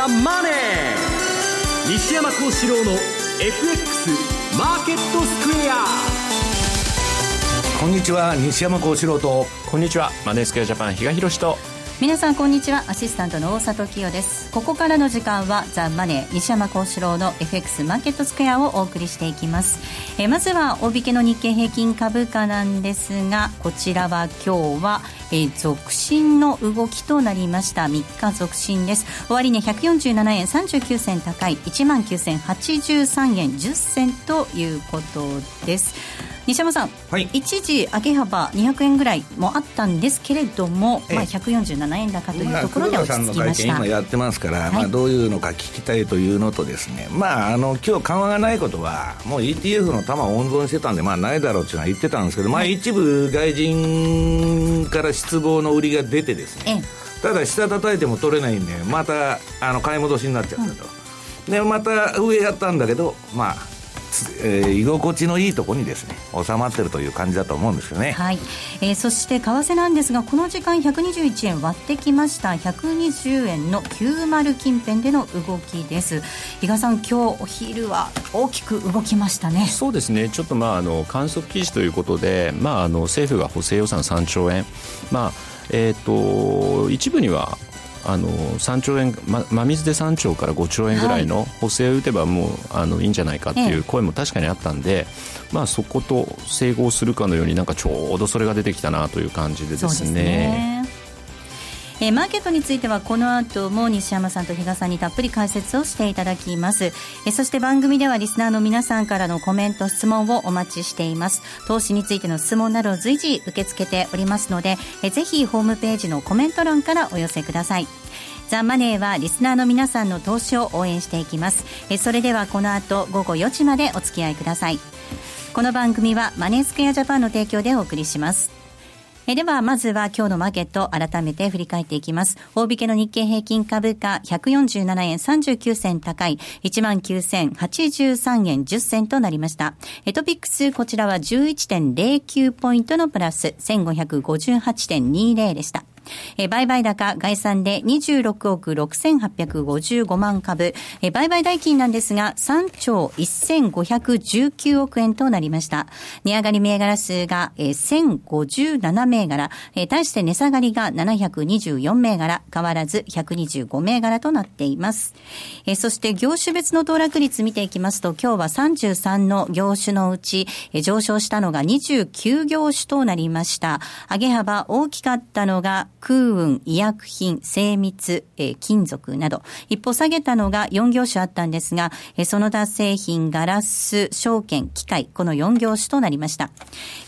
ザ・マネー」西山幸四郎の FX マーケットスクエア。こんにちは西山幸四郎と。こんにちはマネースクエアジャパン比嘉宏と皆さんこんにちは。アシスタントの大里清です。ここからの時間はザ・マネー西山幸四郎の FX マーケットスクエアをお送りしていきます。えまずは大引けの日経平均株価なんですがこちらは今日はえ続伸の動きとなりました。3日続伸です。終値、ね、147円39銭高い1万9083円10銭ということです。西山さん、はい、一時上げ幅200円ぐらいもあったんですけれども、まあ、147円高というところで落ち着きました、まあ、今やってますから、はい、まあ、どういうのか聞きたいというのとですね、まあ、あの今日緩和がないことはもう ETF の球を温存してたんで、まあ、ないだろうっていうのは言ってたんですけど、まあ、一部外人から失望の売りが出てですね、ただ下叩いても取れないんでまたあの買い戻しになっちゃったと、うん、でまた上やったんだけどまあえー、居心地のいいところにですね収まってるという感じだと思うんですよね、はい。えー、そして為替なんですがこの時間121円割ってきました。120円の90近辺での動きです。比嘉さん今日お昼は大きく動きましたね。そうですね。ちょっとまああの観測記事ということで、まあ、あの政府が補正予算3兆円。まあえーと一部にはあの3兆円、ま、真水で3兆から5兆円ぐらいの補正を打てばもうあのいいんじゃないかっていう声も確かにあったんで、まあ、そこと整合するかのようになんかちょうどそれが出てきたなという感じでですね。えー、マーケットについてはこの後も西山さんと比嘉さんにたっぷり解説をしていただきます、えー、そして番組ではリスナーの皆さんからのコメント質問をお待ちしています。投資についての質問などを随時受け付けておりますので、えー、ぜひホームページのコメント欄からお寄せください。ザ・マネーはリスナーの皆さんの投資を応援していきます。えそれではこの後午後4時までお付き合いください。この番組はマネースクエアジャパンの提供でお送りします。えでは、まずは今日のマーケット、改めて振り返っていきます。大引けの日経平均株価、147円39銭高い、19,083円10銭となりました。えトピックス、こちらは11.09ポイントのプラス、1558.20でした。えー、売買高概算で26億6855万株、えー、売買代金なんですが3兆1519億円となりました。値上がり銘柄数が、えー、1057銘柄、えー、対して値下がりが724銘柄、変わらず125銘柄となっています。えー、そして業種別の騰落率見ていきますと、今日は33の業種のうち、えー、上昇したのが29業種となりました。上げ幅大きかったのが空運、医薬品、精密、えー、金属など、一方下げたのが4業種あったんですが、えー、その他製品、ガラス、証券、機械、この4業種となりました。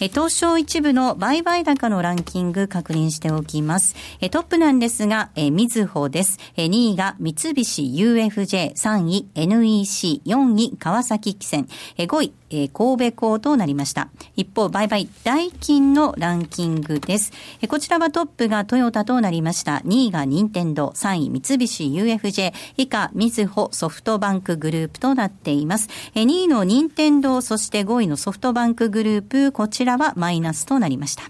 えー、東証一部の売買高のランキング確認しておきます。えー、トップなんですが、えー、みずほです。えー、2位が三菱 UFJ、3位 NEC、4位川崎汽船、えー、5位えー、神戸港となりました。一方、売買代金のランキングです。えー、こちらはトップがトヨタとなりました。2位が任天堂、3位三菱 UFJ、以下、みずほソフトバンクグループとなっています。えー、2位の任天堂、そして5位のソフトバンクグループ、こちらはマイナスとなりました。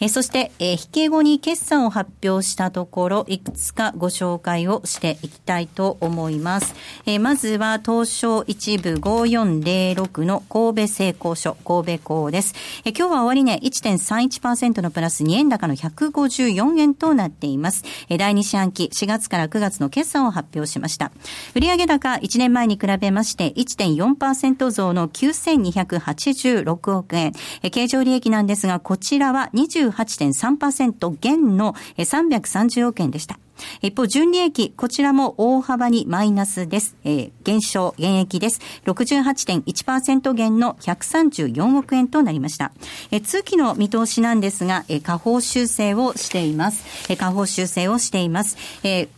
えー、そして、えー、引け後に決算を発表したところ、いくつかご紹介をしていきたいと思います。えー、まずは、東証一部5406の神戸製鋼所、神戸港です。え今日は終値、ね、1.31%のプラス2円高の154円となっています。え第2四半期4月から9月の決算を発表しました。売上高1年前に比べまして1.4%増の9286億円。え経常利益なんですが、こちらは28.3%減の330億円でした。一方、純利益、こちらも大幅にマイナスです。えー、減少、減益です。68.1%減の134億円となりました。えー、通期の見通しなんですが、えー、下方修正をしています。えー、下方修正をしています。えー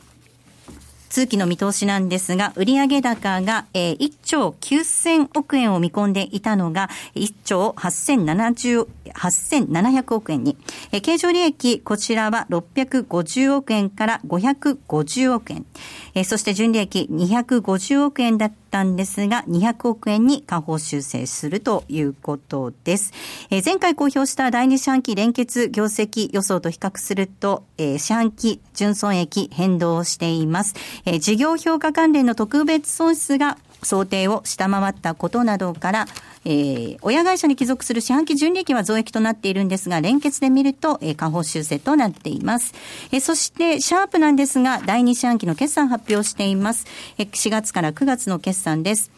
通期の見通しなんですが、売上高が、えー、1兆9000億円を見込んでいたのが、1兆8070、8700億円に。え、経常利益、こちらは650億円から550億円。え、そして純利益250億円だったんですが、200億円に下方修正するということです。え、前回公表した第2四半期連結業績予想と比較すると、えー、四半期純損益変動しています。え、事業評価関連の特別損失が想定を下回ったことなどから、えー、親会社に帰属する四半期純利益は増益となっているんですが、連結で見ると、えー、下方修正となっています。えー、そして、シャープなんですが、第2四半期の決算発表しています。えー、4月から9月の決算です。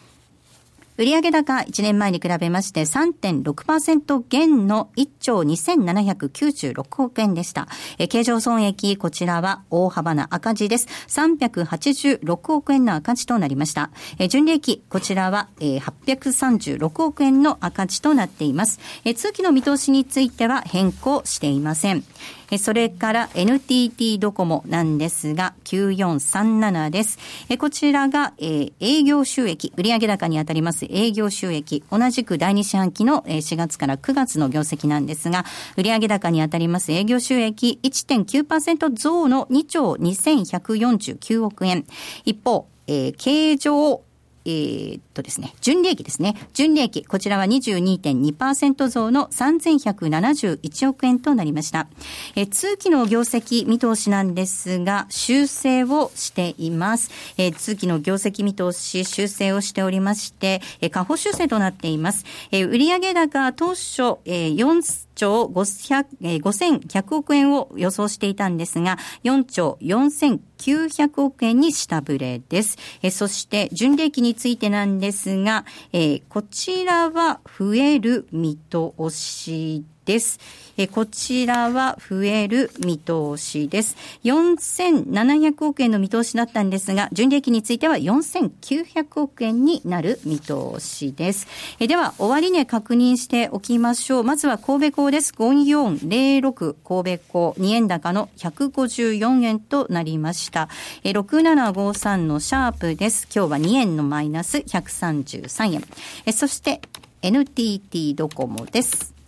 売上高1年前に比べまして3.6%減の1兆2796億円でした。え経常損益、こちらは大幅な赤字です。386億円の赤字となりました。え純利益、こちらは、え836億円の赤字となっています。え通期の見通しについては変更していません。えそれから NTT ドコモなんですが、9437です。えこちらがえ、営業収益、売上高にあたります営業収益、同じく第2四半期の4月から9月の業績なんですが、売上高にあたります営業収益1.9%増の2兆2149億円。一方、えー、経常えー、っとですね、純利益ですね。純利益、こちらは22.2%増の3171億円となりました。えー、通期の業績見通しなんですが、修正をしています。えー、通期の業績見通し、修正をしておりまして、えー、下方修正となっています。えー、売上高当初、えー、4兆500、えー、5100億円を予想していたんですが、4兆4900億円に下振れです。え、そして、純利益についてなんですが、えー、こちらは増える見通しです。ですえこちらは増える見通しです。4700億円の見通しだったんですが、純利益については4900億円になる見通しです。えでは、終値確認しておきましょう。まずは神戸港です。5406神戸港2円高の154円となりました。え6753のシャープです。今日は2円のマイナス133円。えそして、NTT ドコモです。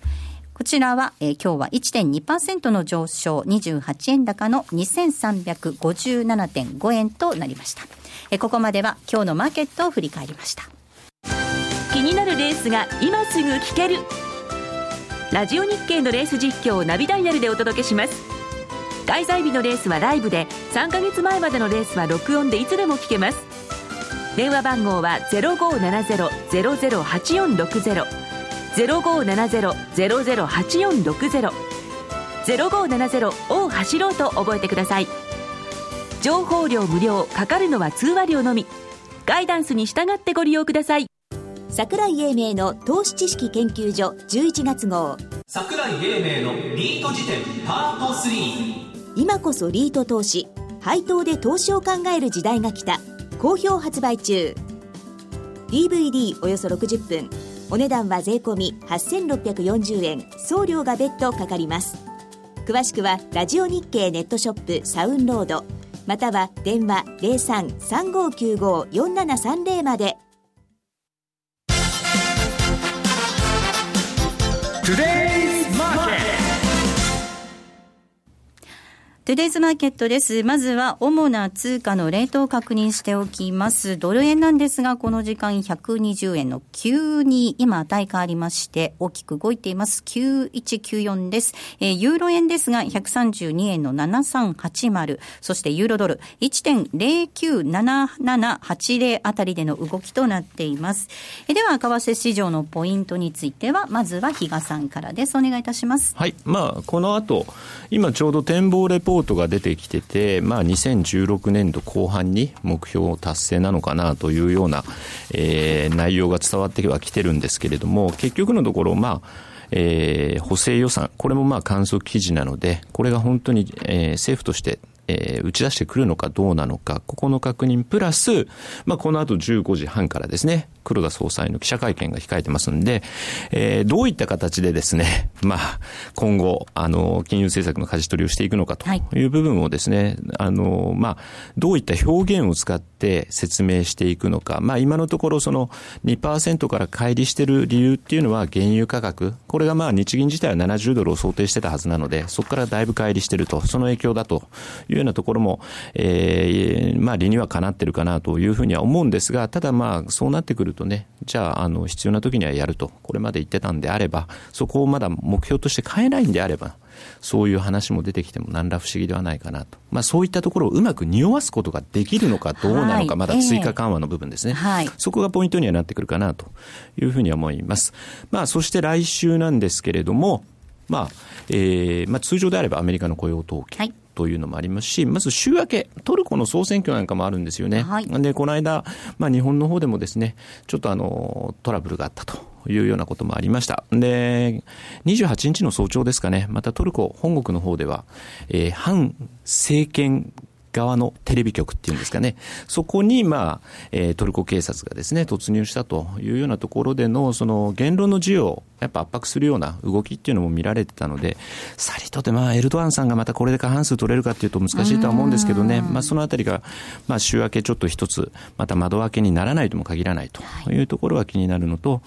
こちらは、えー、今日は1.2%の上昇、28円高の2357.5円となりました。えー、ここまでは今日のマーケットを振り返りました。気になるレースが今すぐ聞ける。ラジオ日経のレース実況をナビダイヤルでお届けします。開催日のレースはライブで、3ヶ月前までのレースは録音でいつでも聞けます。電話番号は0570-008460 0570-008460 0570を走ろうと覚えてください。情報量無料かかるのは通話料のみ。ガイダンスに従ってご利用ください。桜井英明の投資知識研究所11月号。桜井英明のリート辞典パート3今こそリート投資配当で投資を考える時代が来た。好評発売中。DVD およそ60分お値段は税込8640円。送料が別途かかります。詳しくはラジオ日経ネットショップサウンロード。または電話0335954730までToday Today's Market です。まずは主な通貨のレートを確認しておきます。ドル円なんですが、この時間120円の9に今値変わりまして大きく動いています。9194です。えー、ユーロ円ですが132円の7380。そしてユーロドル1.097780あたりでの動きとなっています。えー、では、為替市場のポイントについては、まずは比嘉さんからです。お願いいたします。はい。まあ、この後、今ちょうど展望レポポートが出てきてて、まあ、2016年度後半に目標達成なのかなというような、えー、内容が伝わってはきてるんですけれども、結局のところ、まあ、えー、補正予算、これもまあ観測記事なので、これが本当に、えー、政府としてえー、打ち出してくるのかどうなのか、ここの確認プラス、まあ、この後15時半からですね、黒田総裁の記者会見が控えてますんで、えー、どういった形でですね、まあ、今後、あの、金融政策の舵取りをしていくのかとい。う部分をですね、はい、あの、まあ、どういった表現を使ってって説明していくのか、まあ今のところその2%から乖離している理由っていうのは原油価格、これがまあ日銀自体は70ドルを想定してたはずなので、そこからだいぶ乖離していると、その影響だというようなところも、えー、まあ理にはかなってるかなというふうには思うんですが、ただまあそうなってくるとね、じゃああの必要な時にはやると、これまで言ってたんであれば、そこをまだ目標として変えないんであれば、そういう話も出てきても何ら不思議ではないかなと。まあそういったところをうまく匂わすことができるのかどうなのか、まだ追加緩和の部分ですね、はい。そこがポイントにはなってくるかなというふうに思います。まあそして来週なんですけれども、まあ、えー、まあ通常であればアメリカの雇用統計。はいというのもありますし、まず週明け、トルコの総選挙なんかもあるんですよね。はい、で、この間、まあ日本の方でもですね、ちょっとあの、トラブルがあったと。いうようなこともありました。で、28日の早朝ですかね、またトルコ本国の方では、えー、反政権側のテレビ局っていうんですかね、そこに、まあ、えー、トルコ警察がですね、突入したというようなところでの、その言論の自由をやっぱ圧迫するような動きっていうのも見られてたので、さりとて、まあ、エルドアンさんがまたこれで過半数取れるかっていうと難しいとは思うんですけどね、まあ、そのあたりが、まあ、週明けちょっと一つ、また窓開けにならないとも限らないとい。うところが気になるのと、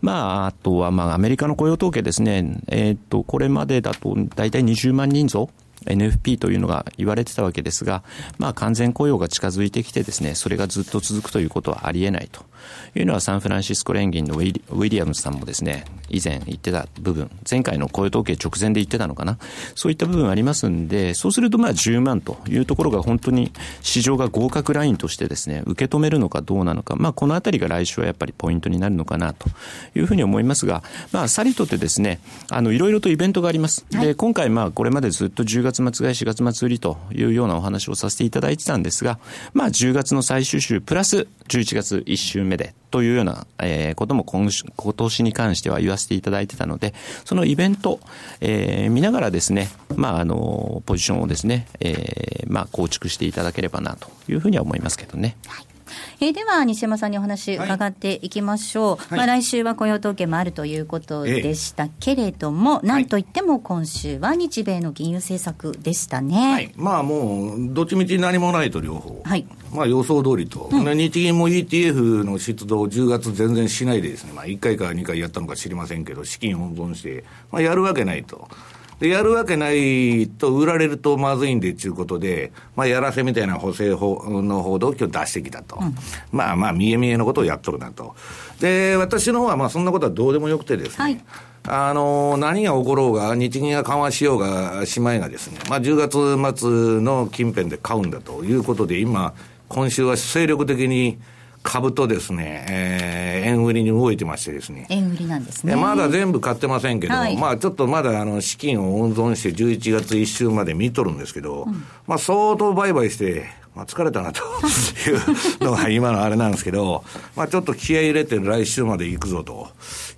まあ、あとは、まあ、アメリカの雇用統計ですね、えっ、と、これまでだと大体20万人増、NFP というのが言われてたわけですが、まあ完全雇用が近づいてきてですね、それがずっと続くということはありえないと。いうのはサンフランシスコ連銀のウィリアムズさんもですね、以前言ってた部分、前回の雇用統計直前で言ってたのかな、そういった部分ありますんで、そうするとまあ10万というところが本当に市場が合格ラインとしてですね、受け止めるのかどうなのか、まあこのあたりが来週はやっぱりポイントになるのかなというふうに思いますが、まあさりとてですね、あのいろいろとイベントがあります。で、今回まあこれまでずっと10月末買い4月末売りというようなお話をさせていただいてたんですが、まあ10月の最終週プラス11月1週目目でというような、えー、ことも今今年に関しては言わせていただいてたので、そのイベント、えー、見ながらですね、まあ、あの、ポジションをですね、えー、まあ、構築していただければなというふうには思いますけどね。はいえー、では西山さんにお話伺っていきましょう、はい、まあ、来週は雇用統計もあるということでしたけれども、えー、なんといっても今週は日米の金融政策でしたね、はい、まあもうどっちみち何もないと両方、はい、まあ予想通りと、うん、日銀も ETF の出動を10月全然しないでですね、まあ、1回か2回やったのか知りませんけど資金温存して、まあ、やるわけないと。で、やるわけないと、売られるとまずいんでっていうことで、まあ、やらせみたいな補正法の報道を今日出してきたと。うん、まあまあ、見え見えのことをやっとるなと。で、私の方はまあ、そんなことはどうでもよくてですね、はいあの、何が起ころうが、日銀が緩和しようが、しまいがですね、まあ、10月末の近辺で買うんだということで、今、今週は精力的に株とですね、えー、円売りに動いてましてですね。円売りなんですね。まだ全部買ってませんけど、はい、まあちょっとまだあの資金を温存して11月1週まで見とるんですけど、うん、まあ相当売買して、まあ疲れたなと いうのが今のあれなんですけど、まあちょっと気合い入れて来週まで行くぞと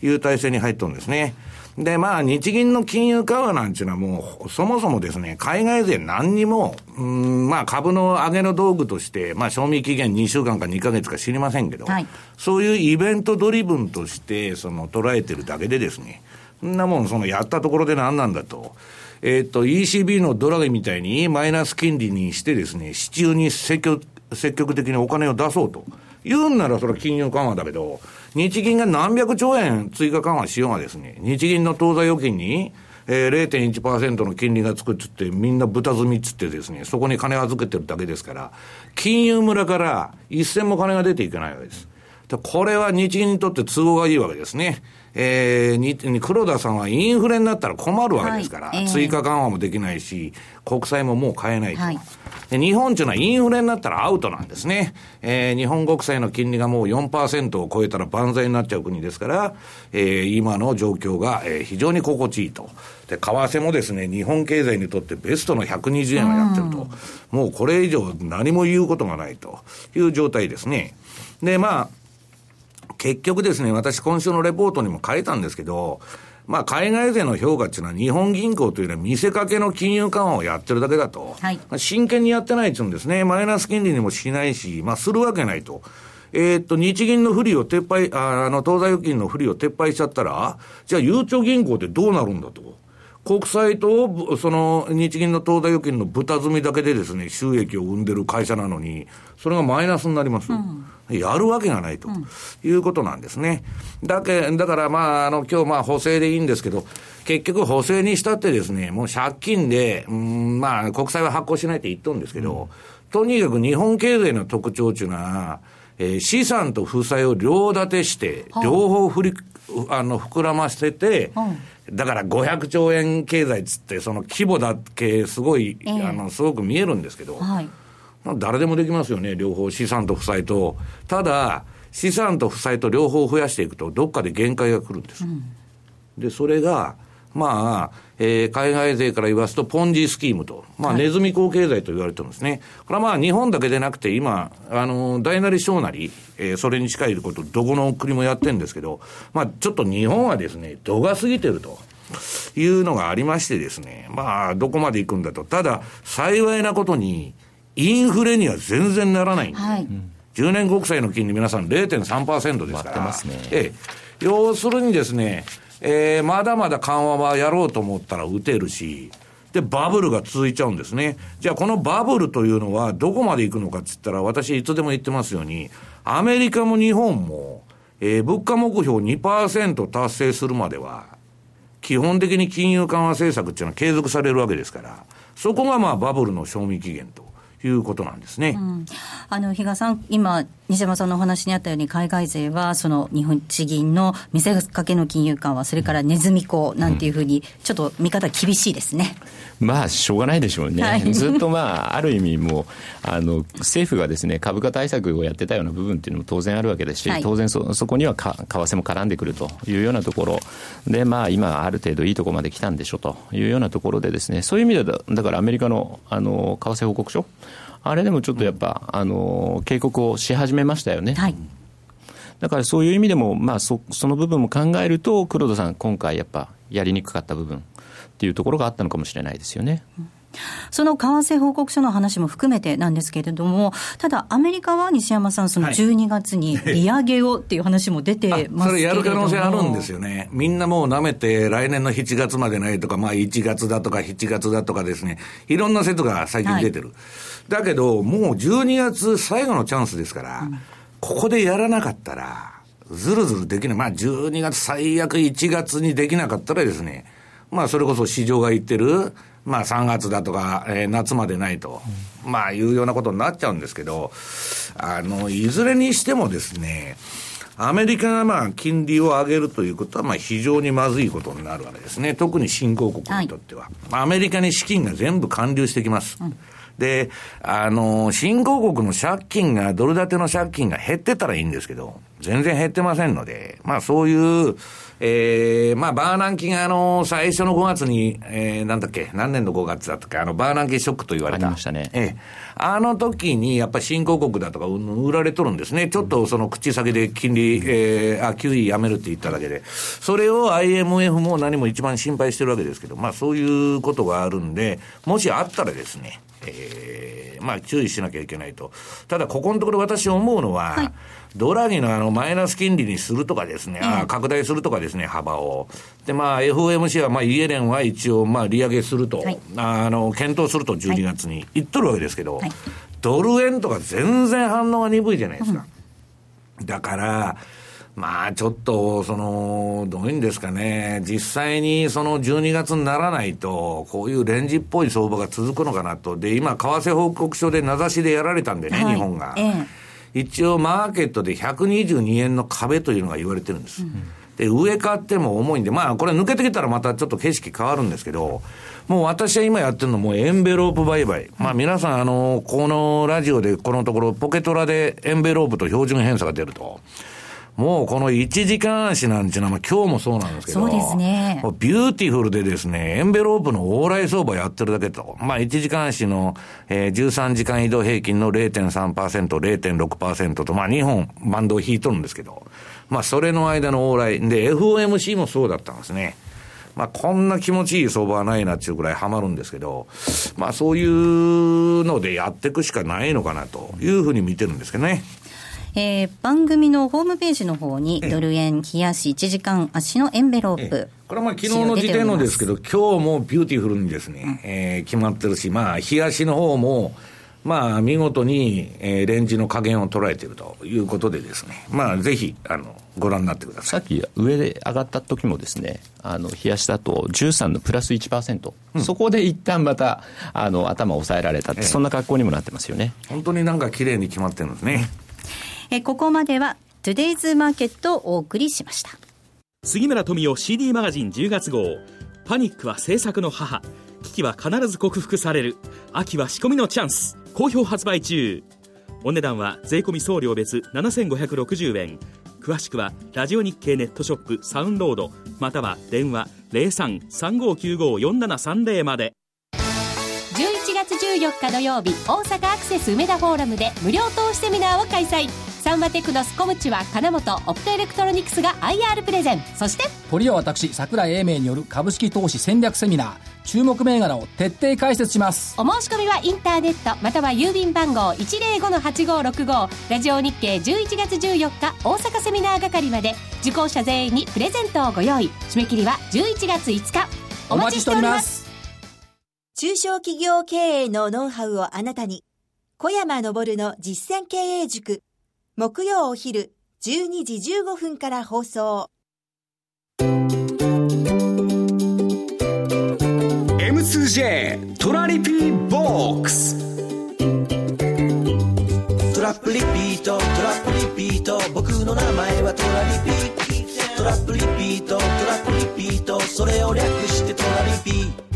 いう体制に入っとるんですね。で、まあ、日銀の金融緩和なんていうのはもう、そもそもですね、海外勢何にも、うん、まあ、株の上げの道具として、まあ、賞味期限2週間か2ヶ月か知りませんけど、はい、そういうイベントドリブンとして、その、捉えてるだけでですね、そんなもん、その、やったところで何なんだと。えっ、と、ECB のドラギみたいにマイナス金利にしてですね、市中に積極積極的にお金を出そうと。言うんならそれは金融緩和だけど、日銀が何百兆円追加緩和しようがですね、日銀の当座預金に、えー、0.1%の金利がつくっつって、みんな豚積みっつってですね、そこに金預けてるだけですから、金融村から一銭も金が出ていけないわけです。これは日銀にとって都合がいいわけですね。えー、に、黒田さんはインフレになったら困るわけですから、はいえー、追加緩和もできないし、国債ももう買えないと。はいで日本っていうのはインフレになったらアウトなんですね。えー、日本国債の金利がもう4%を超えたら万歳になっちゃう国ですから、えー、今の状況が、えー、非常に心地いいと。で、為替もですね、日本経済にとってベストの120円をやってると。もうこれ以上何も言うことがないという状態ですね。で、まあ、結局ですね、私今週のレポートにも書いたんですけど、まあ、海外勢の評価っていうのは、日本銀行というのは見せかけの金融緩和をやってるだけだと。はい、真剣にやってないっていうんですね。マイナス金利にもしないし、まあ、するわけないと。えー、っと、日銀の不利を撤廃、ああの、当座預金の不利を撤廃しちゃったら、じゃあ、ゆうちょ銀行ってどうなるんだと。国債と、その日銀の当座預金の豚積みだけでですね、収益を生んでる会社なのに、それがマイナスになります。うん、やるわけがないと、いうことなんですね。だけ、だからまあ、あの、今日まあ補正でいいんですけど、結局補正にしたってですね、もう借金で、うん、まあ、国債は発行しないって言っとるんですけど、うん、とにかく日本経済の特徴っていうのは、えー、資産と負債を両立てして、両方振り、あの、膨らませて、だから500兆円経済っつって、その規模だけすごい、えー、あの、すごく見えるんですけど、はい、誰でもできますよね、両方、資産と負債と。ただ、資産と負債と両方増やしていくと、どっかで限界が来るんです。うん、で、それが、まあ、えー、海外勢から言わすと、ポンジスキームと、まあ、ネズミ講経済と言われてるんですね。これはまあ、日本だけでなくて、今、あの、大なり小なり、えー、それに近いこと、どこの国もやってるんですけど、まあ、ちょっと日本はですね、度が過ぎてると。いうのがありましてですね。まあ、どこまで行くんだと。ただ、幸いなことに、インフレには全然ならないんで。はい、10年国債の金利皆さん0.3%ですから。ね、ええ。要するにですね、えー、まだまだ緩和はやろうと思ったら打てるし、で、バブルが続いちゃうんですね。じゃあ、このバブルというのはどこまで行くのかって言ったら、私いつでも言ってますように、アメリカも日本も、えー、物価目標2%達成するまでは、基本的に金融緩和政策っていうのは継続されるわけですから、そこがまあバブルの賞味期限と。いうことなんですね、うん、あの比嘉さん、今、西山さんのお話にあったように、海外勢はその日本地銀の見せかけの金融緩和、それからネズミ講なんていうふうに、ちょっと見方厳しいですね。まあ、しょうがないでしょうね、はい、ずっとまあ、ある意味もうあの、政府がですね株価対策をやってたような部分っていうのも当然あるわけですし、はい、当然そ、そこにはか為替も絡んでくるというようなところ。で、まあ、今、ある程度いいところまで来たんでしょというようなところで、ですねそういう意味でだからアメリカのあの為替報告書、あれでもちょっとやっぱ、あの警告をし始めましたよね。はいだからそういう意味でも、まあそ、その部分も考えると、黒田さん、今回やっぱやりにくかった部分っていうところがあったのかもしれないですよね。その為替報告書の話も含めてなんですけれども、ただ、アメリカは西山さん、その12月に 利上げをっていう話も出てますそれやる可能性あるんですよね。みんなもうなめて、来年の7月までないとか、まあ1月だとか7月だとかですね、いろんな説が最近出てる。はいだけど、もう12月最後のチャンスですから、うん、ここでやらなかったら、ずるずるできない。まあ、12月最悪1月にできなかったらですね、まあ、それこそ市場が言ってる、まあ、3月だとか、えー、夏までないと、うん、まあ、いうようなことになっちゃうんですけど、あの、いずれにしてもですね、アメリカがまあ金利を上げるということはまあ非常にまずいことになるわけですね。特に新興国にとっては。はい、アメリカに資金が全部還流してきます。うんで、あの、新興国の借金が、ドル建ての借金が減ってたらいいんですけど、全然減ってませんので、まあそういう、ええー、まあバーナンキがあの、最初の5月に、えー、なんだっけ、何年の5月だったっけ、あの、バーナンキショックと言われた。ありましたね。ええ。あの時に、やっぱり新興国だとか、売られとるんですね。ちょっとその口先で金利、えー、あ、QE やめるって言っただけで。それを IMF も何も一番心配してるわけですけど、まあそういうことがあるんで、もしあったらですね、えー、まあ注意しなきゃいけないと。ただ、ここのところ私思うのは、はい、ドラギのあのマイナス金利にするとかですね、うん、あ拡大するとかですね、幅を。で、まあ FOMC は、まあイエレンは一応、まあ利上げすると、はい、あの、検討すると12月に言っとるわけですけど、はい、ドル円とか全然反応が鈍いじゃないですか。うん、だから、まあちょっと、その、どういうんですかね、実際にその12月にならないと、こういうレンジっぽい相場が続くのかなと。で、今、為替報告書で名指しでやられたんでね、はい、日本が。ええ、一応、マーケットで122円の壁というのが言われてるんです。うん、で、上買っても重いんで、まあ、これ抜けてきたらまたちょっと景色変わるんですけど、もう私は今やってるのもエンベロープ売買。まあ皆さん、あの、このラジオでこのところポケトラでエンベロープと標準偏差が出ると。もうこの1時間足なんていうのは、今日もそうなんですけど、そうですね。ビューティフルでですね、エンベロープの往来相場やってるだけと、まあ1時間足の、えー、13時間移動平均の0.3%、0.6%と、まあ2本バンドを引いとるんですけど、まあそれの間の往来、で、FOMC もそうだったんですね。まあ、こんな気持ちいい相場はないなっていうぐらいハマるんですけど、まあ、そういうのでやっていくしかないのかなというふうに見てるんですけどね。えー、番組のホームページの方に、ドル円冷やし1時間足のエンベロープ。これはまあ昨日の時点のですけど、今日もビューティフルにですね、うん、えー、決まってるし、まあ、日足の方も、まあ、見事に、えー、レンジの下限を捉えているということでですね、まあ、ぜひ、あの、ご覧になってください。さっき上で上がった時もですね、あの、日足だと13のプラス1%、うん、そこで一旦また、あの、頭を抑えられたって、ええ、そんな格好にもなってますよね。本当になんか綺麗に決まってるんですね。えここまでは、 Today's Market をお送りしました。杉村富夫 CD マガジン10月号。パニックは政策の母。危機は必ず克服される。秋は仕込みのチャンス。好評発売中お値段は税込送料別7560円詳しくはラジオ日経ネットショップサウンロードまたは電話0335954730まで11月14日土曜日大阪アクセス梅田フォーラムで無料投資セミナーを開催サンマテクノスコムチは金本オプトエレクトロニクスが IR プレゼン。そして？堀は私櫻井英明による株式投資戦略セミナー。注目銘柄を徹底解説します。お申し込みはインターネットまたは郵便番号105-8565ラジオ日経11月14日大阪セミナー係まで受講者全員にプレゼントをご用意。締め切りは11月5日。お待ちしております。中小企業経営のノウハウをあなたに。小山昇の実践経営塾木曜お昼12時15分から放送。M2J トラリピボックス。トラップリピートトラップリピート。僕の名前はトラリピトラップリピートトラップリピート。それを略してトラリピ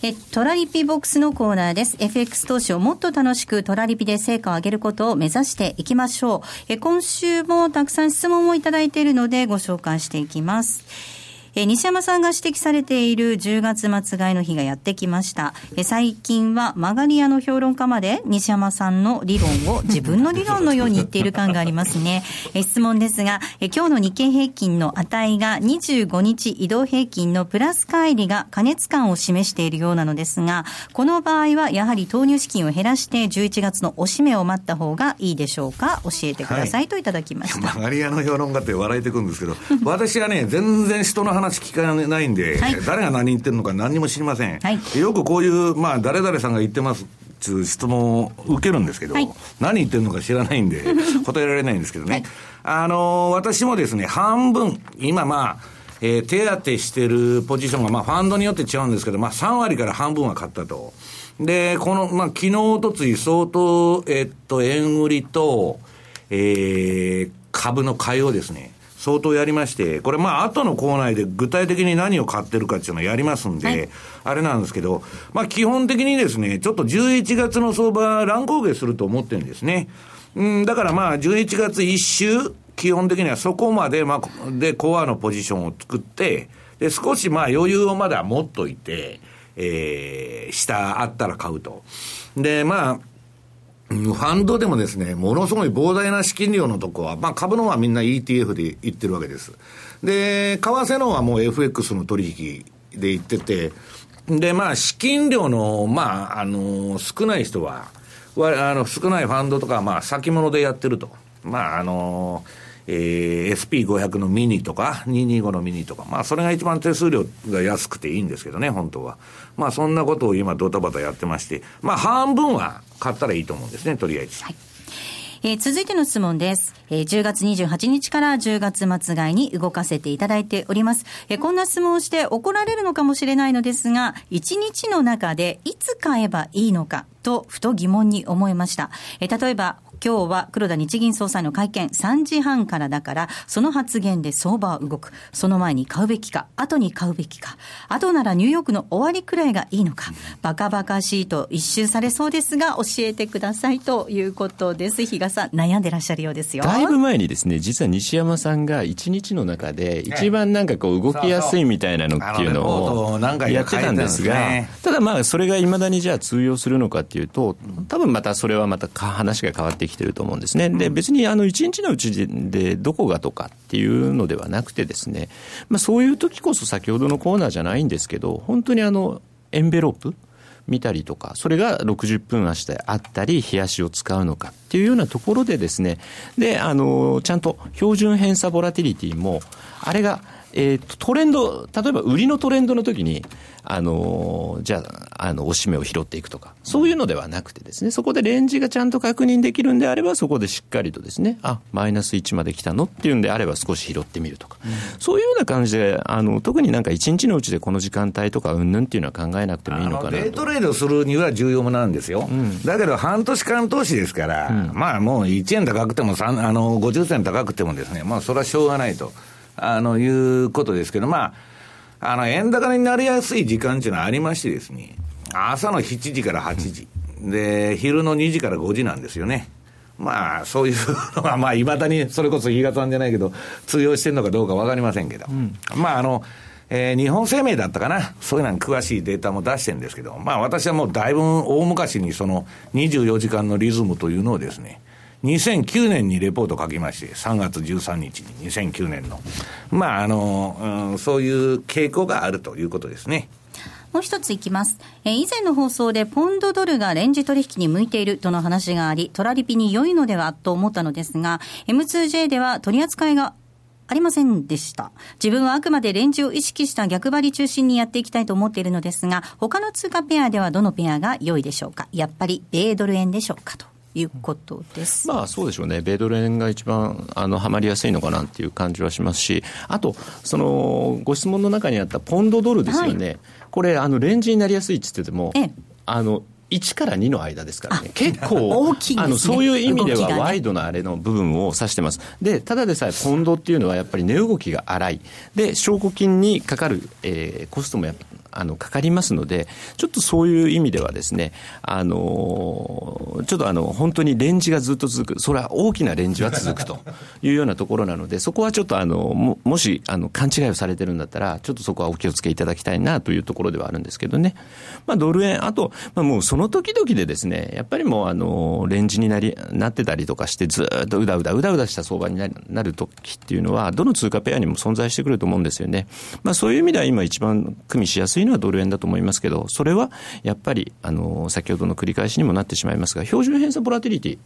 えトラリピボックスのコーナーです。FX 投資をもっと楽しくトラリピで成果を上げることを目指していきましょう。え今週もたくさん質問をいただいているのでご紹介していきます。えー、西山さんが指摘されている10月末買いの日がやってきました。えー、最近は曲がり屋の評論家まで西山さんの理論を自分の理論のように言っている感がありますね。えー、質問ですが、えー、今日の日経平均の値が25日移動平均のプラス乖離が過熱感を示しているようなのですが、この場合はやはり投入資金を減らして11月のおしめを待った方がいいでしょうか？教えてください、といただきました。曲がり屋の評論家って笑えてくんですけど、私はね、全然人の話話聞かないんで、はい、誰が何言ってるのか何にも知りません。はい、よくこういう、まあ、誰々さんが言ってますっていう質問を受けるんですけど、はい、何言ってるのか知らないんで、答えられないんですけどね。あのー、私もですね、半分、今まあ、えー、手当てしてるポジションが、まあ、ファンドによって違うんですけど、まあ、3割から半分は買ったと。で、この、まあ、昨日、おとつい、相当、えっと、円売りと、えー、株の買いをですね、相当やりまして、これまあ後のコーナーで具体的に何を買ってるかっていうのをやりますんで、はい、あれなんですけど、まあ基本的にですね、ちょっと11月の相場乱高下すると思ってるんですね。うん、だからまあ11月1週、基本的にはそこまで、まあ、で、コアのポジションを作って、で、少しまあ余裕をまだ持っといて、えー、下あったら買うと。で、まあ、ファンドでもですね、ものすごい膨大な資金量のとこは、まあ株のはみんな ETF で言ってるわけです。で、為替のはもう FX の取引で言ってて、で、まあ資金量の、まあ、あの、少ない人は、あの、少ないファンドとか、まあ先物でやってると。まあ、あの、えー、SP500 のミニとか、225のミニとか、まあ、それが一番手数料が安くていいんですけどね、本当は。まあ、そんなことを今、ドタバタやってまして、まあ、半分は買ったらいいと思うんですね、とりあえず。はいえー、続いての質問です。えー、10月28日から10月末買いに動かせていただいております。えー、こんな質問をして怒られるのかもしれないのですが、1日の中でいつ買えばいいのかと、ふと疑問に思いました。えー、例えば、今日は黒田日銀総裁の会見3時半からだから、その発言で相場は動く。その前に買うべきか、後に買うべきか。後ならニューヨークの終わりくらいがいいのか。バカバカしいと一周されそうですが、教えてくださいということです。比嘉さん、悩んでらっしゃるようですよ。だいぶ前にですね、実は西山さんが1日の中で一番なんかこう動きやすいみたいなのっていうのをやってたんですが、ただまあそれがいまだにじゃあ通用するのかっていうと、多分またそれはまた話が変わってきてると思うんですね。で、別にあの1日のうちでどこがとかっていうのではなくてですね、まあそういう時こそ先ほどのコーナーじゃないんですけど、本当にあの、エンベロープ見たりとか、それが60分足であったり、冷やしを使うのかっていうようなところでですね、で、あの、ちゃんと標準偏差ボラティリティも、あれが、えー、トレンド、例えば売りのトレンドの時に、あのじゃあ、あの、おしめを拾っていくとか、そういうのではなくてですね、そこでレンジがちゃんと確認できるんであれば、そこでしっかりとですね、あ、マイナス1まで来たのっていうんであれば少し拾ってみるとか、うん、そういうような感じで、あの、特になんか1日のうちでこの時間帯とかうんぬんっていうのは考えなくてもいいのかなと。デイトレードするには重要なんですよ。うん、だけど、半年間投資ですから、うん、まあもう1円高くてもあの、50銭高くてもですね、まあそれはしょうがないと。あの、いうことですけど、まあ、あの、円高になりやすい時間っていうのはありましてですね、朝の7時から8時、で、昼の2時から5時なんですよね。まあ、そういうのは、まあ、いまだに、それこそ日賀さんじゃないけど、通用してるのかどうかわかりませんけど、うん、まあ、あの、えー、日本生命だったかな、そういうのに詳しいデータも出してるんですけど、まあ、私はもうだいぶ大昔にその24時間のリズムというのをですね、2009年にレポート書きまして、3月13日に2009年の。まあ、あの、うん、そういう傾向があるということですね。もう一ついきます。え以前の放送でポンドドルがレンジ取引に向いているとの話があり、トラリピに良いのではと思ったのですが、M2J では取り扱いがありませんでした。自分はあくまでレンジを意識した逆張り中心にやっていきたいと思っているのですが、他の通貨ペアではどのペアが良いでしょうか？やっぱり米ドル円でしょうかと。いうことです、まあ、そうでしょうね、米ドル円が一番あのはまりやすいのかなっていう感じはしますし、あと、そのご質問の中にあったポンドドルですよね、はい、これ、あのレンジになりやすいって言ってても、ええ、あの1から2の間ですからね、結構 大きい、ね、あのそういう意味ではワイドなあれの部分を指してます、でただでさえポンドっていうのはやっぱり値動きが荒い、で証拠金にかかる、えー、コストもやっぱあのかかりますので、ちょっとそういう意味ではですね、あのちょっとあの本当にレンジがずっと続く、それは大きなレンジは続くというようなところなので、そこはちょっとあのももしあの勘違いをされてるんだったら、ちょっとそこはお気をつけいただきたいなというところではあるんですけどね、まあ、ドル円、あと、まあ、もうその時々でですね、やっぱりもうあのレンジになりなってたりとかして、ずっとうだうだうだうだした相場になるなる時っていうのは、どの通貨ペアにも存在してくると思うんですよね。まあ、そういう意味では今一番組みしやすいいのはドル円だと思いますけど、それはやっぱり、あの、先ほどの繰り返しにもなってしまいますが、標準偏差ボラティリティ、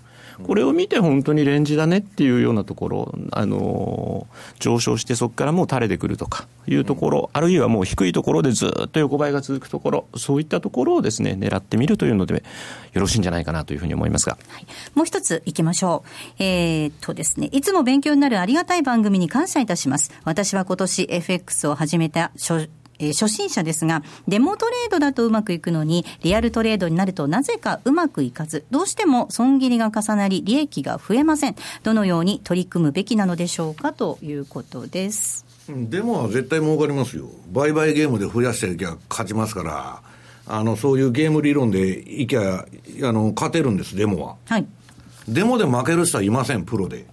これを見て本当にレンジだねっていうようなところ、あの、上昇してそこからもう垂れてくるとかいうところ、あるいはもう低いところでずっと横ばいが続くところ、そういったところをですね、狙ってみるというので、よろしいんじゃないかなというふうに思いますが。はい、もう一ついきましょう。えー、っとですね、いつも勉強になるありがたい番組に感謝いたします。私は今年 FX を始めたえー、初心者ですが、デモトレードだとうまくいくのに、リアルトレードになるとなぜかうまくいかず、どうしても損切りが重なり、利益が増えません。どのように取り組むべきなのでしょうかということです。デモは絶対儲かりますよ。売買ゲームで増やしていきゃ勝ちますから、あの、そういうゲーム理論でいきゃ、あの、勝てるんです、デモは。はい。デモで負ける人はいません、プロで。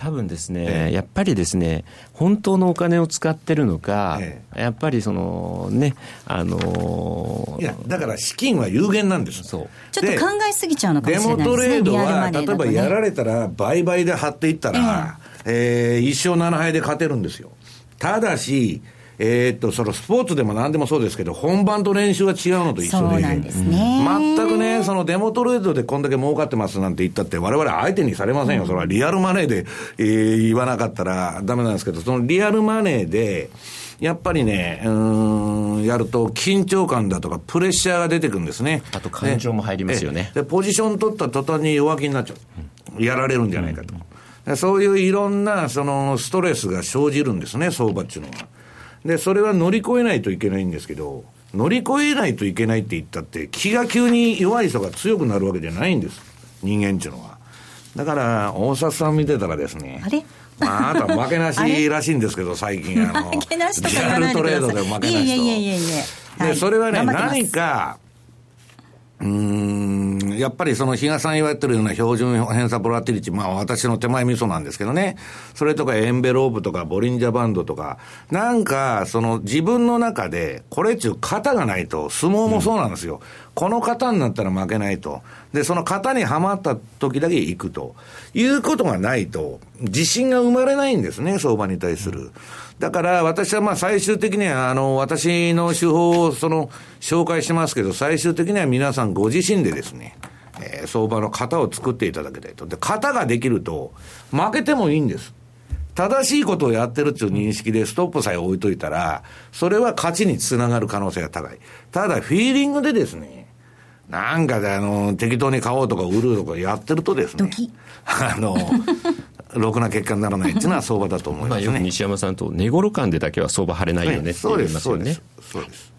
多分ですね、ええ、やっぱりですね、本当のお金を使ってるのか、え、やっぱりそのね、あのー、いや、だから資金は有限なんです。そう。ちょっと考えすぎちゃうのかもしれないですね。デモトレードは、ね、例えばやられたら、売買で張っていったら、ええー、1勝7敗で勝てるんですよ。ただし、えー、っと、そのスポーツでも何でもそうですけど、本番と練習は違うのと一緒で、でね、全くね、そのデモトレードでこんだけ儲かってますなんて言ったって、われわれ相手にされませんよ。うん、それはリアルマネーで、えー、言わなかったらダメなんですけど、そのリアルマネーで、やっぱりね、うん、やると緊張感だとかプレッシャーが出てくるんですね。あと感情も入りますよね。で、ポジション取った途端に弱気になっちゃう。やられるんじゃないかと。うん、そういういろんな、その、ストレスが生じるんですね、相場っていうのは。で、それは乗り越えないといけないんですけど、乗り越えないといけないって言ったって、気が急に弱い人が強くなるわけじゃないんです。人間っていうのは。だから、大札さん見てたらですね、あれ？まあ、あなた負けなしらしいんですけど、最近、あの、負けなしとかリアルトレードで負けなしと。いやいやいやいやいや。で、それはね、何か、やっぱりその比嘉さん言われてるような標準偏差ボラティリティ、まあ私の手前味噌なんですけどね。それとかエンベロープとかボリンジャーバンドとか、なんかその自分の中で、これっちゅう型がないと、相撲もそうなんですよ。うん、この型になったら負けないと。で、その型にはまった時だけ行くということがないと、自信が生まれないんですね、相場に対する。だから私はまあ最終的には、あの、私の手法をその、紹介しますけど、最終的には皆さんご自身でですね、えー、相場の型を作っていただきたいと。で、型ができると、負けてもいいんです。正しいことをやってるっていう認識でストップさえ置いといたら、それは勝ちにつながる可能性が高い。ただ、フィーリングでですね、なんかであの、適当に買おうとか売るとかやってるとですね、あの、ろくな結果にならないっていうのは相場だと思います、ね、まあ、よく西山さんと値頃感でだけは相場晴れないよねって言いますよね。そうです。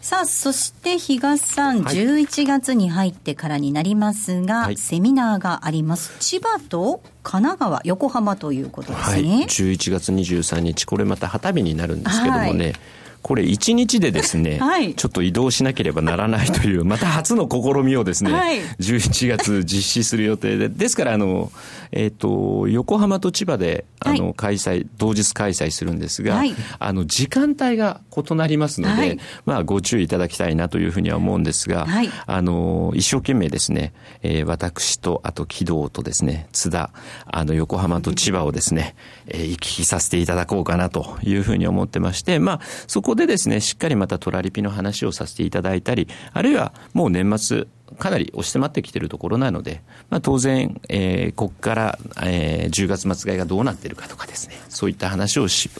さあ、そして比嘉さん、はい、11月に入ってからになりますが、はい、セミナーがあります。千葉と神奈川、横浜ということですね。はい、11月23日、これまた旗日になるんですけどもね、はいこれ1日でですね、はい、ちょっと移動しなければならないという、また初の試みをですね、はい、11月実施する予定で、ですからあの、えっ、ー、と、横浜と千葉で、あの、開催、同日開催するんですが、あの、時間帯が異なりますので、まあ、ご注意いただきたいなというふうには思うんですが、あの、一生懸命ですね、えー、私と、あと、木戸とですね、津田、あの、横浜と千葉をですね、えー、行き来させていただこうかなというふうに思ってまして、まあ、そこでですね、しっかりまたトラリピの話をさせていただいたり、あるいはもう年末、かなり押し迫ってきているところなので、まあ、当然、えー、ここから、えー、10月末買いがどうなっているかとかですね、そういった話をし、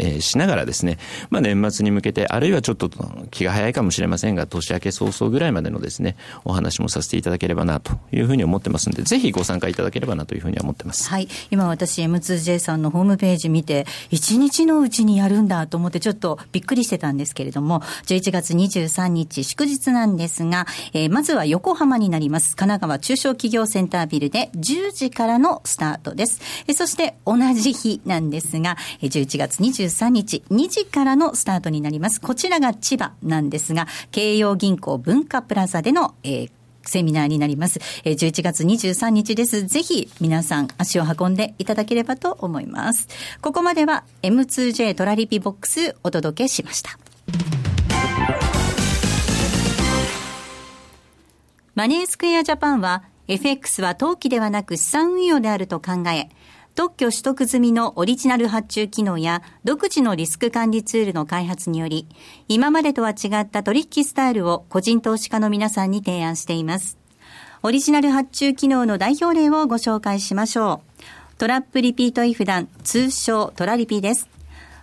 え、しながらですね、まあ、年末に向けて、あるいはちょっと気が早いかもしれませんが、年明け早々ぐらいまでのですね、お話もさせていただければなというふうに思ってますんで、ぜひご参加いただければなというふうに思ってます。はい。今私 M2J さんのホームページ見て、1日のうちにやるんだと思ってちょっとびっくりしてたんですけれども、11月23日祝日なんですが、えー、まずは横浜になります。神奈川中小企業センタービルで10時からのスタートです。えー、そして同じ日なんですが、11月23日2時からのスタートになります。こちらが千葉なんですが、京葉銀行文化プラザでの、えーセミナーになります。11月23日です。ぜひ皆さん足を運んでいただければと思います。ここまでは M2J トラリピボックスお届けしました。マネースクエアジャパンは FX は投機ではなく資産運用であると考え、特許取得済みのオリジナル発注機能や独自のリスク管理ツールの開発により、今までとは違った取引スタイルを個人投資家の皆さんに提案しています。オリジナル発注機能の代表例をご紹介しましょう。トラップリピートイフダン、通称トラリピです。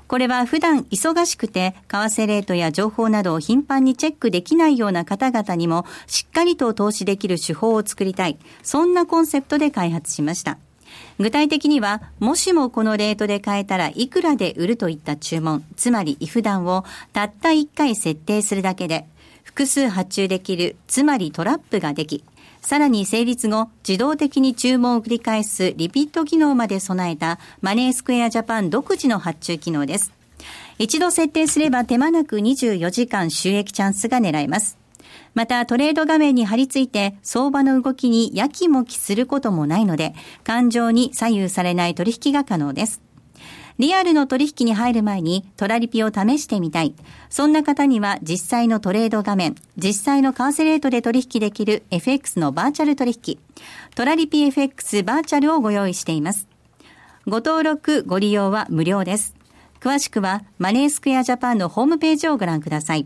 これは普段忙しくて、為替レートや情報などを頻繁にチェックできないような方々にも、しっかりと投資できる手法を作りたい。そんなコンセプトで開発しました。具体的には、もしもこのレートで買えたらいくらで売るといった注文、つまりイフダンをたった1回設定するだけで、複数発注できる、つまりトラップができ、さらに成立後、自動的に注文を繰り返すリピート機能まで備えたマネースクエアジャパン独自の発注機能です。一度設定すれば手間なく24時間収益チャンスが狙えます。またトレード画面に貼り付いて相場の動きにやきもきすることもないので、感情に左右されない取引が可能です。リアルの取引に入る前にトラリピを試してみたい。そんな方には実際のトレード画面、実際の為替レートで取引できる FX のバーチャル取引、トラリピ FX バーチャルをご用意しています。ご登録、ご利用は無料です。詳しくはマネースクエアジャパンのホームページをご覧ください。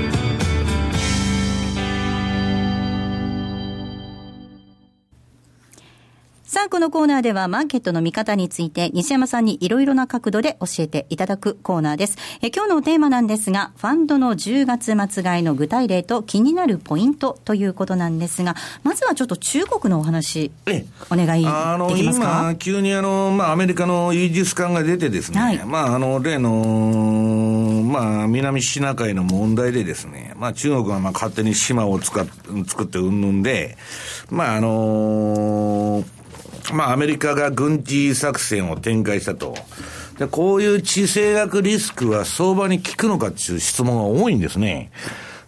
さあ、このコーナーではマーケットの見方について西山さんにいろいろな角度で教えていただくコーナーです。え今日のテーマなんですが、ファンドの10月末買いの具体例と気になるポイントということなんですが、まずはちょっと中国のお話、お願いできますか？今、急にあの、まあ、アメリカのイージス艦が出てですね、はい。まあ、あの、例の、まあ、南シナ海の問題でですね、まあ、中国がまあ勝手に島を使っ作ってうんぬんで、まあ、あのまあ、アメリカが軍事作戦を展開したと。で、こういう地政学リスクは相場に効くのかっていう質問が多いんですね。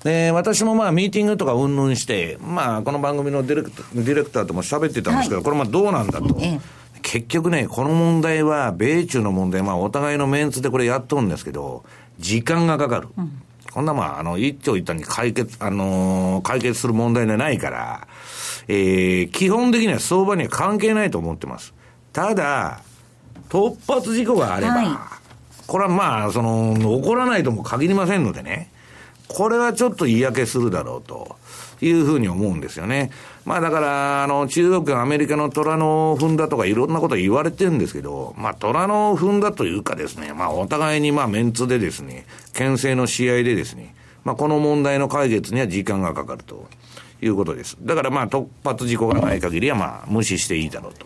で、私もまあミーティングとかうんぬんして、まあこの番組のディレクターディレクターとも喋ってたんですけど、はいこれまあどうなんだと。ええ結局ね、この問題は、米中の問題、まあお互いのメンツでこれやっとるんですけど、時間がかかる。こんなまあ、あの、一長一短に解決、あのー解決する問題じゃないから、えー、基本的には相場には関係ないと思ってます。ただ、突発事故があれば、はいこれはまあ、その、起こらないとも限りませんのでね、これはちょっと嫌気するだろうというふうに思うんですよね。まあだから、あの、中国、アメリカの虎の踏んだとかいろんなこと言われてるんですけど、まあ虎の踏んだというかですね、まあお互いにまあメンツでですね、牽制の試合でですね、まあこの問題の解決には時間がかかるということです。だからまあ突発事故がない限りはまあ無視していいだろうと。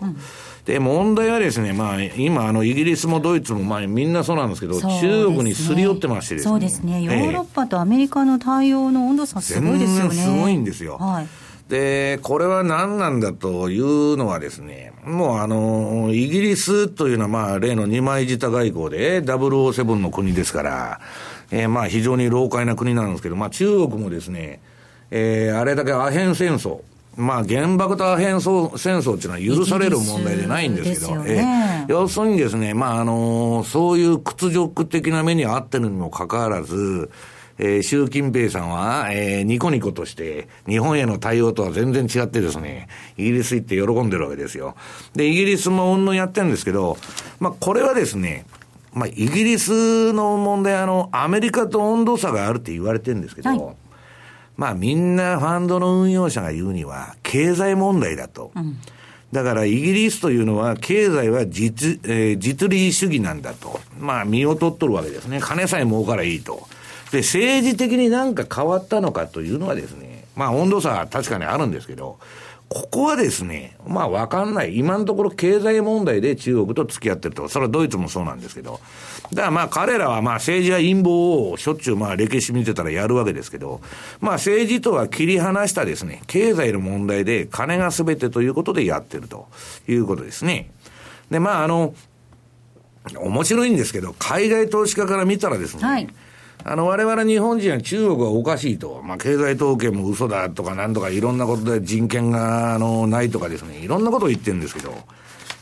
で、問題はですね、まあ今あのイギリスもドイツもまあみんなそうなんですけど、ね中国にすり寄ってましてですね。そうですね。ヨええーロッパとアメリカの対応の温度差すごいですよね。全然すごいんですよはい。で、これは何なんだというのはですね、もうあの、イギリスというのはまあ例の二枚舌外交で007の国ですから、えーまあ非常に老快な国なんですけど、まあ中国もですね、えーあれだけアヘン戦争、まあ原爆とアヘン争戦争っていうのは許される問題でないんですけど、ね。えー要するにですね、まああの、そういう屈辱的な目に遭ってるにもかかわらず、えー習近平さんは、えーニコニコとして、日本への対応とは全然違ってですね、イギリス行って喜んでるわけですよ。で、イギリスもうんぬんやってるんですけど、まあ、これはですね、まあ、イギリスの問題、あの、アメリカと温度差があるって言われてるんですけど、はいまあ、みんなファンドの運用者が言うには、経済問題だと。だから、イギリスというのは、経済は実、えー実利主義なんだと。まあ、身を取っとるわけですね。金さえ儲からいいと。で、政治的になんか変わったのかというのはですね、まあ、温度差は確かにあるんですけど、ここはですね、まあわかんない。今のところ経済問題で中国と付き合ってると。それはドイツもそうなんですけど。だからまあ彼らはまあ政治や陰謀をしょっちゅうまあ歴史見てたらやるわけですけど、まあ政治とは切り離したですね、経済の問題で金が全てということでやってるということですね。でまああの、面白いんですけど、海外投資家から見たらですね、はいあの、我々日本人は中国はおかしいと。まあ、経済統計も嘘だとかなんとかいろんなことで人権が、あの、ないとかですね、いろんなことを言ってるんですけど、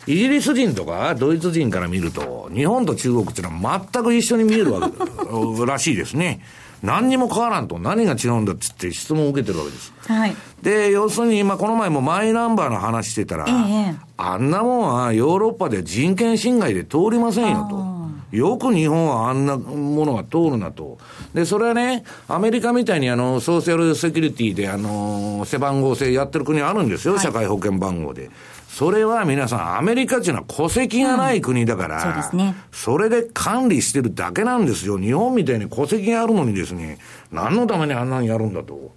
イギリス人とかドイツ人から見ると、日本と中国っていうのは全く一緒に見えるわけ、らしいですね。何にも変わらんと何が違うんだっつって質問を受けてるわけです。はい。で、要するに、まあ、この前もマイナンバーの話してたら、ええあんなもんはヨーロッパで人権侵害で通りませんよと。よく日本はあんなものが通るなと。で、それはね、アメリカみたいにあの、ソーシャルセキュリティであの、背番号制やってる国あるんですよ、社会保険番号で。それは皆さん、アメリカっていうのは戸籍がない国だから、そうですねそれで管理してるだけなんですよ。日本みたいに戸籍があるのにですね、何のためにあんなにやるんだと。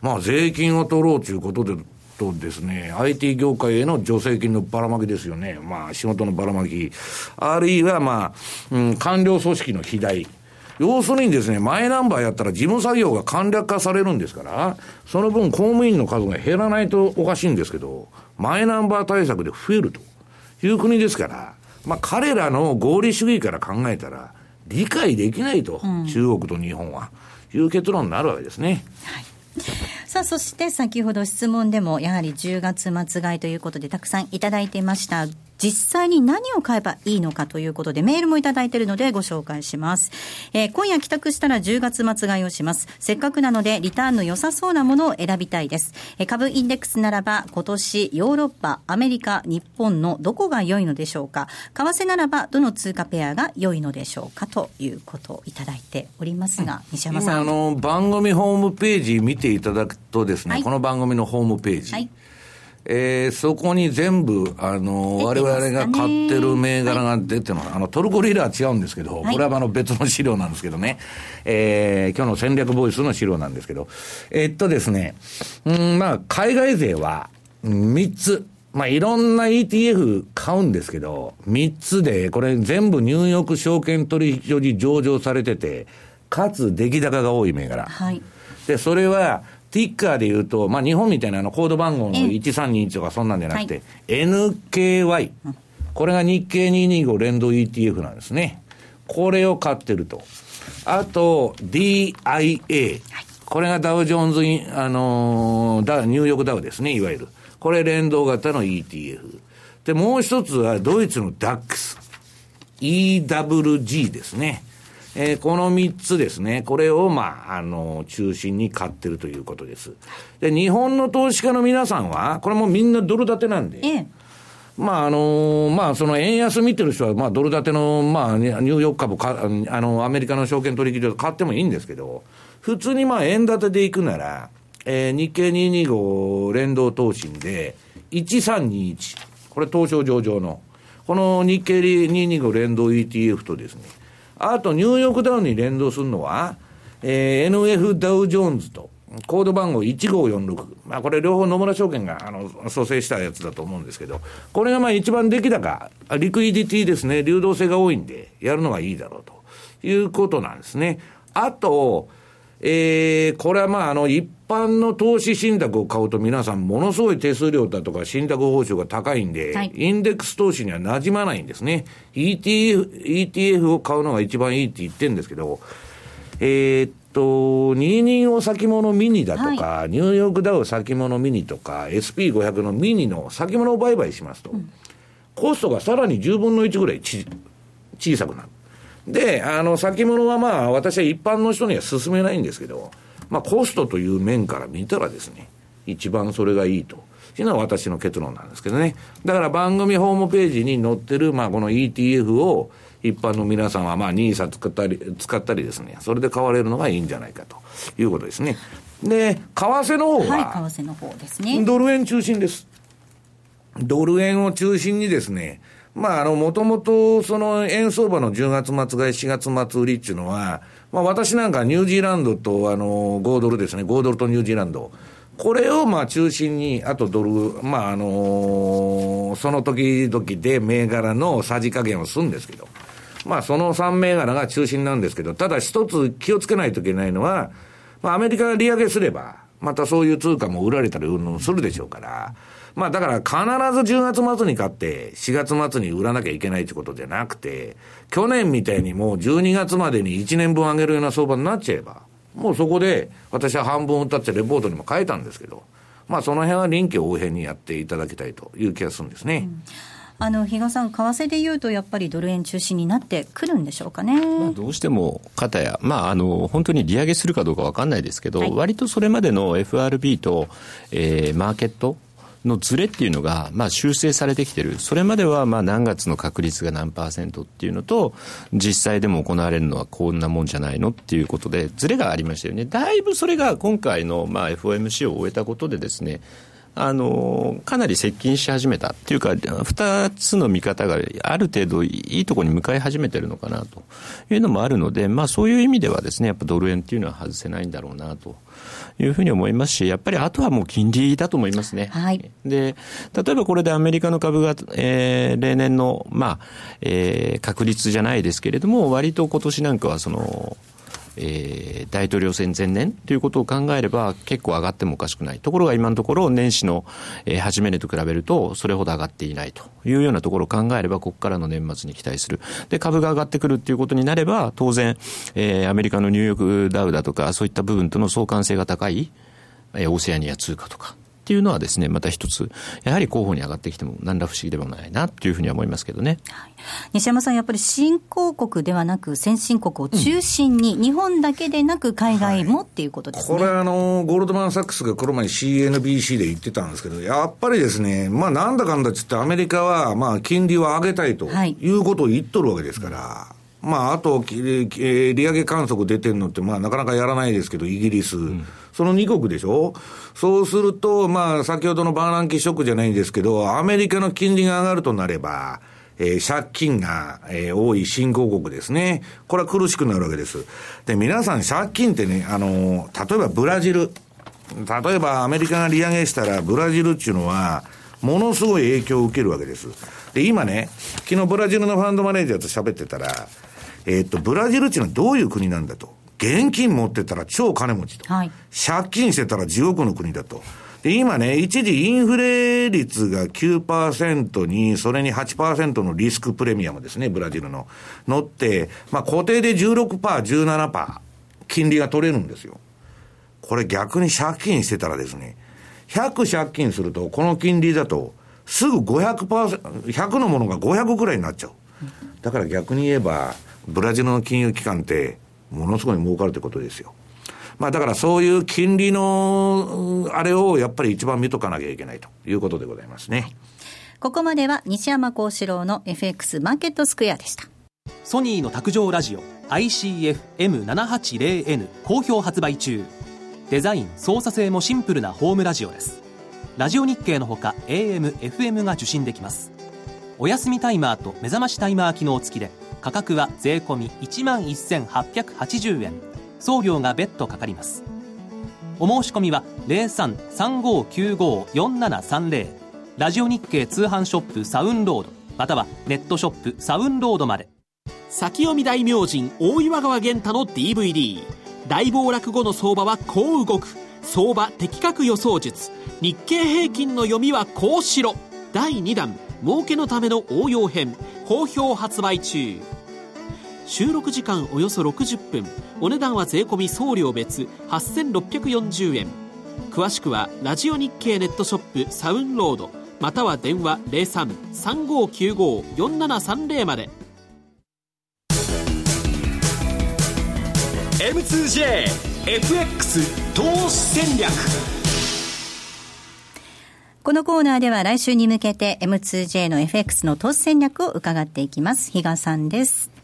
まあ、税金を取ろうということで、とですね、IT 業界への助成金のばらまきですよね。まあ、仕事のばらまき。あるいは、まあ、うん、官僚組織の肥大。要するにですね、マイナンバーやったら事務作業が簡略化されるんですから、その分公務員の数が減らないとおかしいんですけど、マイナンバー対策で増えるという国ですから、まあ彼らの合理主義から考えたら、理解できないと、中国と日本は、いう結論になるわけですね。さあ、そして先ほど質問でも、やはり10月末買いということで、たくさんいただいていました。実際に何を買えばいいのかということで、メールもいただいているのでご紹介します。えー今夜帰宅したら10月末買いをします。せっかくなので、リターンの良さそうなものを選びたいです。えー株インデックスならば、今年、ヨーロッパ、アメリカ、日本のどこが良いのでしょうか。為替ならば、どの通貨ペアが良いのでしょうかということをいただいておりますが、西山さん。今あの番組ホームページ見ていただくとですね、はいこの番組のホームページ、はいえー、そこに全部、あの、我々が買ってる銘柄が出てます。あの、トルコリラは違うんですけど、これはあの別の資料なんですけどね。えー、今日の戦略ボイスの資料なんですけど、えーっとですね、うん、まあ、海外勢は、3つ。まあ、いろんな ETF 買うんですけど、3つで、これ全部ニューヨーク証券取引所に上場されてて、かつ出来高が多い銘柄。はい。で、それは、ティッカーで言うと、まあ、日本みたいなあのコード番号の1321とかそんなんじゃなくて、NKY。これが日経225連動 ETF なんですね。これを買ってると。あと、DIA。これがダウジョーンズイン、あのーダウニューヨークダウですね、いわゆる。これ連動型の ETF。で、もう一つはドイツの DAX。EWG ですね。えーこの3つですね、これを、まあ、あの、中心に買ってるということです。で、日本の投資家の皆さんは、これもみんなドル建てなんで、ええ。まああのまあその円安見てる人は、まあドル建ての、まあニューヨーク株か、あの、アメリカの証券取引所で買ってもいいんですけど、普通にまあ円建てで行くなら、えー日経225連動投信で、1321。これ東証上場の。この日経225連動 ETF とですね、あとニューヨークダウンに連動するのは、えー NF ダウジョーンズと、コード番号1546。まあこれ両方野村証券があの蘇生したやつだと思うんですけど、これがまあ一番出来高、リクイディティですね、流動性が多いんで、やるのがいいだろうということなんですね。あと、えー、これはまああの一般の投資信託を買うと皆さんものすごい手数料だとか信託報酬が高いんで、はいインデックス投資には馴染まないんですね。ETF、ETF を買うのが一番いいって言ってるんですけど、えーっと、225先物ミニだとか、ニューヨークダウ先物ミニとか、SP500 のミニの先物を売買しますと、コストがさらに10分の1ぐらいち小さくなる。で、あの、先物はまあ、私は一般の人には勧めないんですけど、まあ、コストという面から見たらですね、一番それがいいと。いうのは私の結論なんですけどね。だから番組ホームページに載ってる、まあ、この ETF を一般の皆さんは、まあ、NISA 使ったり、使ったりですね、それで買われるのがいいんじゃないかということですね。で、為替の方は、はい、為替の方ですね。ドル円中心です。ドル円を中心にですね、まあ、あの、もともと、その、円相場の10月末買い、4月末売りっていうのは、まあ、私なんかニュージーランドと、あの、5ドルですね、5ドルとニュージーランド。これを、まあ、中心に、あとドル、まあ、あのその時々で銘柄のさじ加減をするんですけど、まあ、その3銘柄が中心なんですけど、ただ一つ気をつけないといけないのは、まあ、アメリカが利上げすれば、またそういう通貨も売られたりうんぬんするでしょうから、まあだから必ず10月末に買って4月末に売らなきゃいけないってことじゃなくて、去年みたいにもう12月までに1年分上げるような相場になっちゃえば、もうそこで私は半分売ったってレポートにも書いたんですけど、まあその辺は臨機応変にやっていただきたいという気がするんですね。あの比嘉さん、為替でいうと、やっぱりドル円中心になってくるんでしょうかね。まあ、どうしても、片や、まあ、あの、本当に利上げするかどうか分かんないですけど、はい割とそれまでの FRB と、えーマーケットのズレっていうのが、まあ、修正されてきてる。それまでは、まあ、何月の確率が何パーセントっていうのと、実際でも行われるのはこんなもんじゃないのっていうことで、ズレがありましたよね。だいぶそれが今回の、まあ、FOMC を終えたことでですね、あのかなり接近し始めたっていうか、二つの見方がある程度いいところに向かい始めてるのかなというのもあるので、まあそういう意味ではですね、やっぱドル円っていうのは外せないんだろうなというふうに思いますし、やっぱりあとはもう金利だと思いますね。はいで、例えばこれでアメリカの株が、えー例年の、まあ、えー確率じゃないですけれども、割と今年なんかはその、えー大統領選前年ということを考えれば結構上がってもおかしくない。ところが今のところ年始の、えー初め値と比べるとそれほど上がっていないというようなところを考えればここからの年末に期待する。で、株が上がってくるっていうことになれば当然、えーアメリカのニューヨークダウだとかそういった部分との相関性が高い、えーオセアニア通貨とかっていうのはですね、また一つ、やはり候補に上がってきても何ら不思議でもないなっていうふうには思いますけどね。西山さん、やっぱり新興国ではなく、先進国を中心に、日本だけでなく、海外もっていうことですね。これあの、ゴールドマン・サックスがこの前 CNBC で言ってたんですけど、やっぱりですね、まあなんだかんだっつってアメリカは、まあ金利を上げたいとはい。いうことを言っとるわけですから、まああと、利上げ観測出てるのって、まあなかなかやらないですけど、イギリス、その2国でしょ？そうすると、まあ、先ほどのバーナンキーショックじゃないんですけど、アメリカの金利が上がるとなれば、えー、借金が、えー、多い新興国ですね。これは苦しくなるわけです。で、皆さん借金ってね、あの、例えばブラジル。例えばアメリカが利上げしたら、ブラジルっていうのは、ものすごい影響を受けるわけです。で、今ね、昨日ブラジルのファンドマネージャーと喋ってたら、え、っと、ブラジルっていうのはどういう国なんだと。現金持ってたら超金持ちと。はい、借金してたら地獄の国だと。で、今ね、一時インフレ率が9%に、それに8%のリスクプレミアムですね、ブラジルの。乗って、まあ固定で16%、17%、金利が取れるんですよ。これ逆に借金してたらですね、100借金すると、この金利だと、すぐ500%、100のものが500くらいになっちゃう。だから逆に言えば、ブラジルの金融機関って、ものすごい儲かるってことですよ。まあだからそういう金利の、あれをやっぱり一番見とかなきゃいけないということでございますね。ここまでは西山幸四郎の FX マーケットスクエアでした。ソニーの卓上ラジオ ICF-M780N 好評発売中。デザイン、操作性もシンプルなホームラジオです。ラジオ日経のほか AM、FM が受信できます。お休みタイマーと目覚ましタイマー機能付きで価格は税込1万1880円。送料が別途かかります。お申し込みは0335954730ラジオ日経通販ショップサウンロード。またはネットショップサウンロードまで。先読み大明神大岩川源太の DVD 大暴落後の相場はこう動く。相場的確予想術。日経平均の読みはこうしろ。第2弾儲けのための応用編。好評発売中。収録時間およそ60分。お値段は税込送料別。8640円。詳しくはラジオ日経ネットショップサウンロード。または電話0335954730まで。M2JFX 投資戦略。このコーナーでは来週に向けて M2J の FX の投資戦略を伺っていきます。比嘉さんです。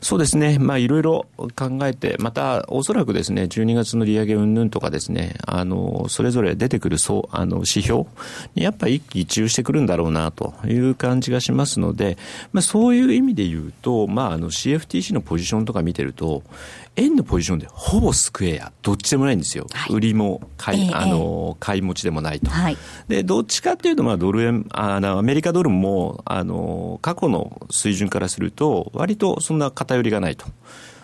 そうですね。まあ、いろいろ考えて、また、おそらくですね、12月の利上げ云々とかですね、あの、それぞれ出てくる、そう、あの、指標にやっぱり一喜一憂してくるんだろうな、という感じがしますので、まあ、そういう意味で言うと、まあ、あの、CFTC のポジションとか見てると、円のポジションでほぼスクエア、どっちでもないんですよ。はい、売りも買い、えー、あの、買い持ちでもないと。はい、で、どっちかっていうと、まあ、ドル円、あの、アメリカドルも、あの、過去の水準からすると、割とそんな偏りがないと。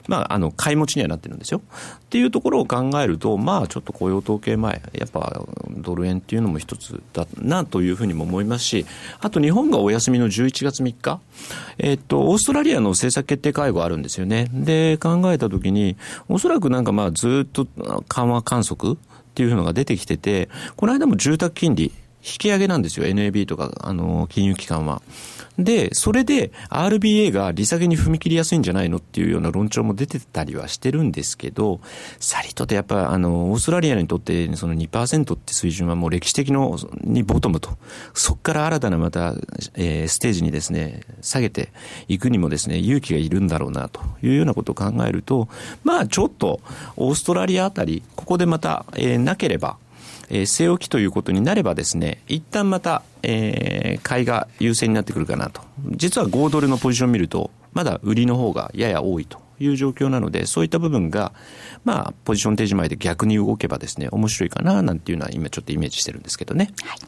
まあ、あの、買い持ちにはなってるんですよ。っていうところを考えると、まあ、ちょっと雇用統計前、やっぱドル円っていうのも一つだなというふうにも思いますし、あと日本がお休みの11月3日、えっと、オーストラリアの政策決定会合あるんですよね。で、考えたときに、おそらくなんかまあ、ずっと緩和観測っていうのが出てきてて、この間も住宅金利、引き上げなんですよ、NAB とか、あの、金融機関は。で、それで RBA が利下げに踏み切りやすいんじゃないのっていうような論調も出てたりはしてるんですけど、さりとてやっぱあの、オーストラリアにとってその2%って水準はもう歴史的のにボトムと、そこから新たなまた、えー、ステージにですね、下げていくにもですね、勇気がいるんだろうなというようなことを考えると、まあちょっとオーストラリアあたり、ここでまた、えー、なければ、えー、据え置きということになればですね、一旦また、えー、買いが優勢になってくるかなと。実は5ドルのポジションを見ると、まだ売りの方がやや多いという状況なので、そういった部分が、まあ、ポジション提示前で逆に動けばですね、面白いかな、なんていうのは今ちょっとイメージしてるんですけどね。はい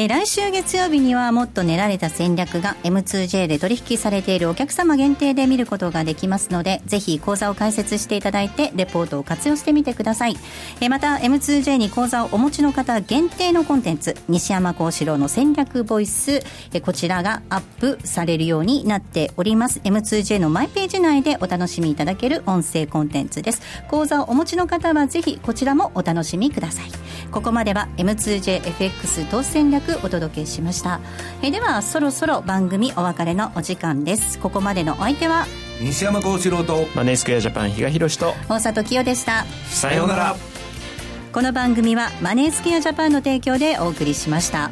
えー、来週月曜日にはもっと練られた戦略が M2J で取引されているお客様限定で見ることができますのでぜひ講座を開設していただいてレポートを活用してみてください、えー、また M2J に講座をお持ちの方限定のコンテンツ西山幸四郎の戦略ボイス、えー、こちらがアップされるようになっております。M2J のマイページ内でお楽しみいただける音声コンテンツです。講座をお持ちの方はぜひこちらもお楽しみください。ここまでは M2JFX 投資戦略お届けしました。えではそろそろ番組お別れのお時間です。ここまでのお相手は西山幸四郎とマネースクエアジャパン比嘉宏と大里清でした。さようなら。この番組はマネースクエアジャパンの提供でお送りしました。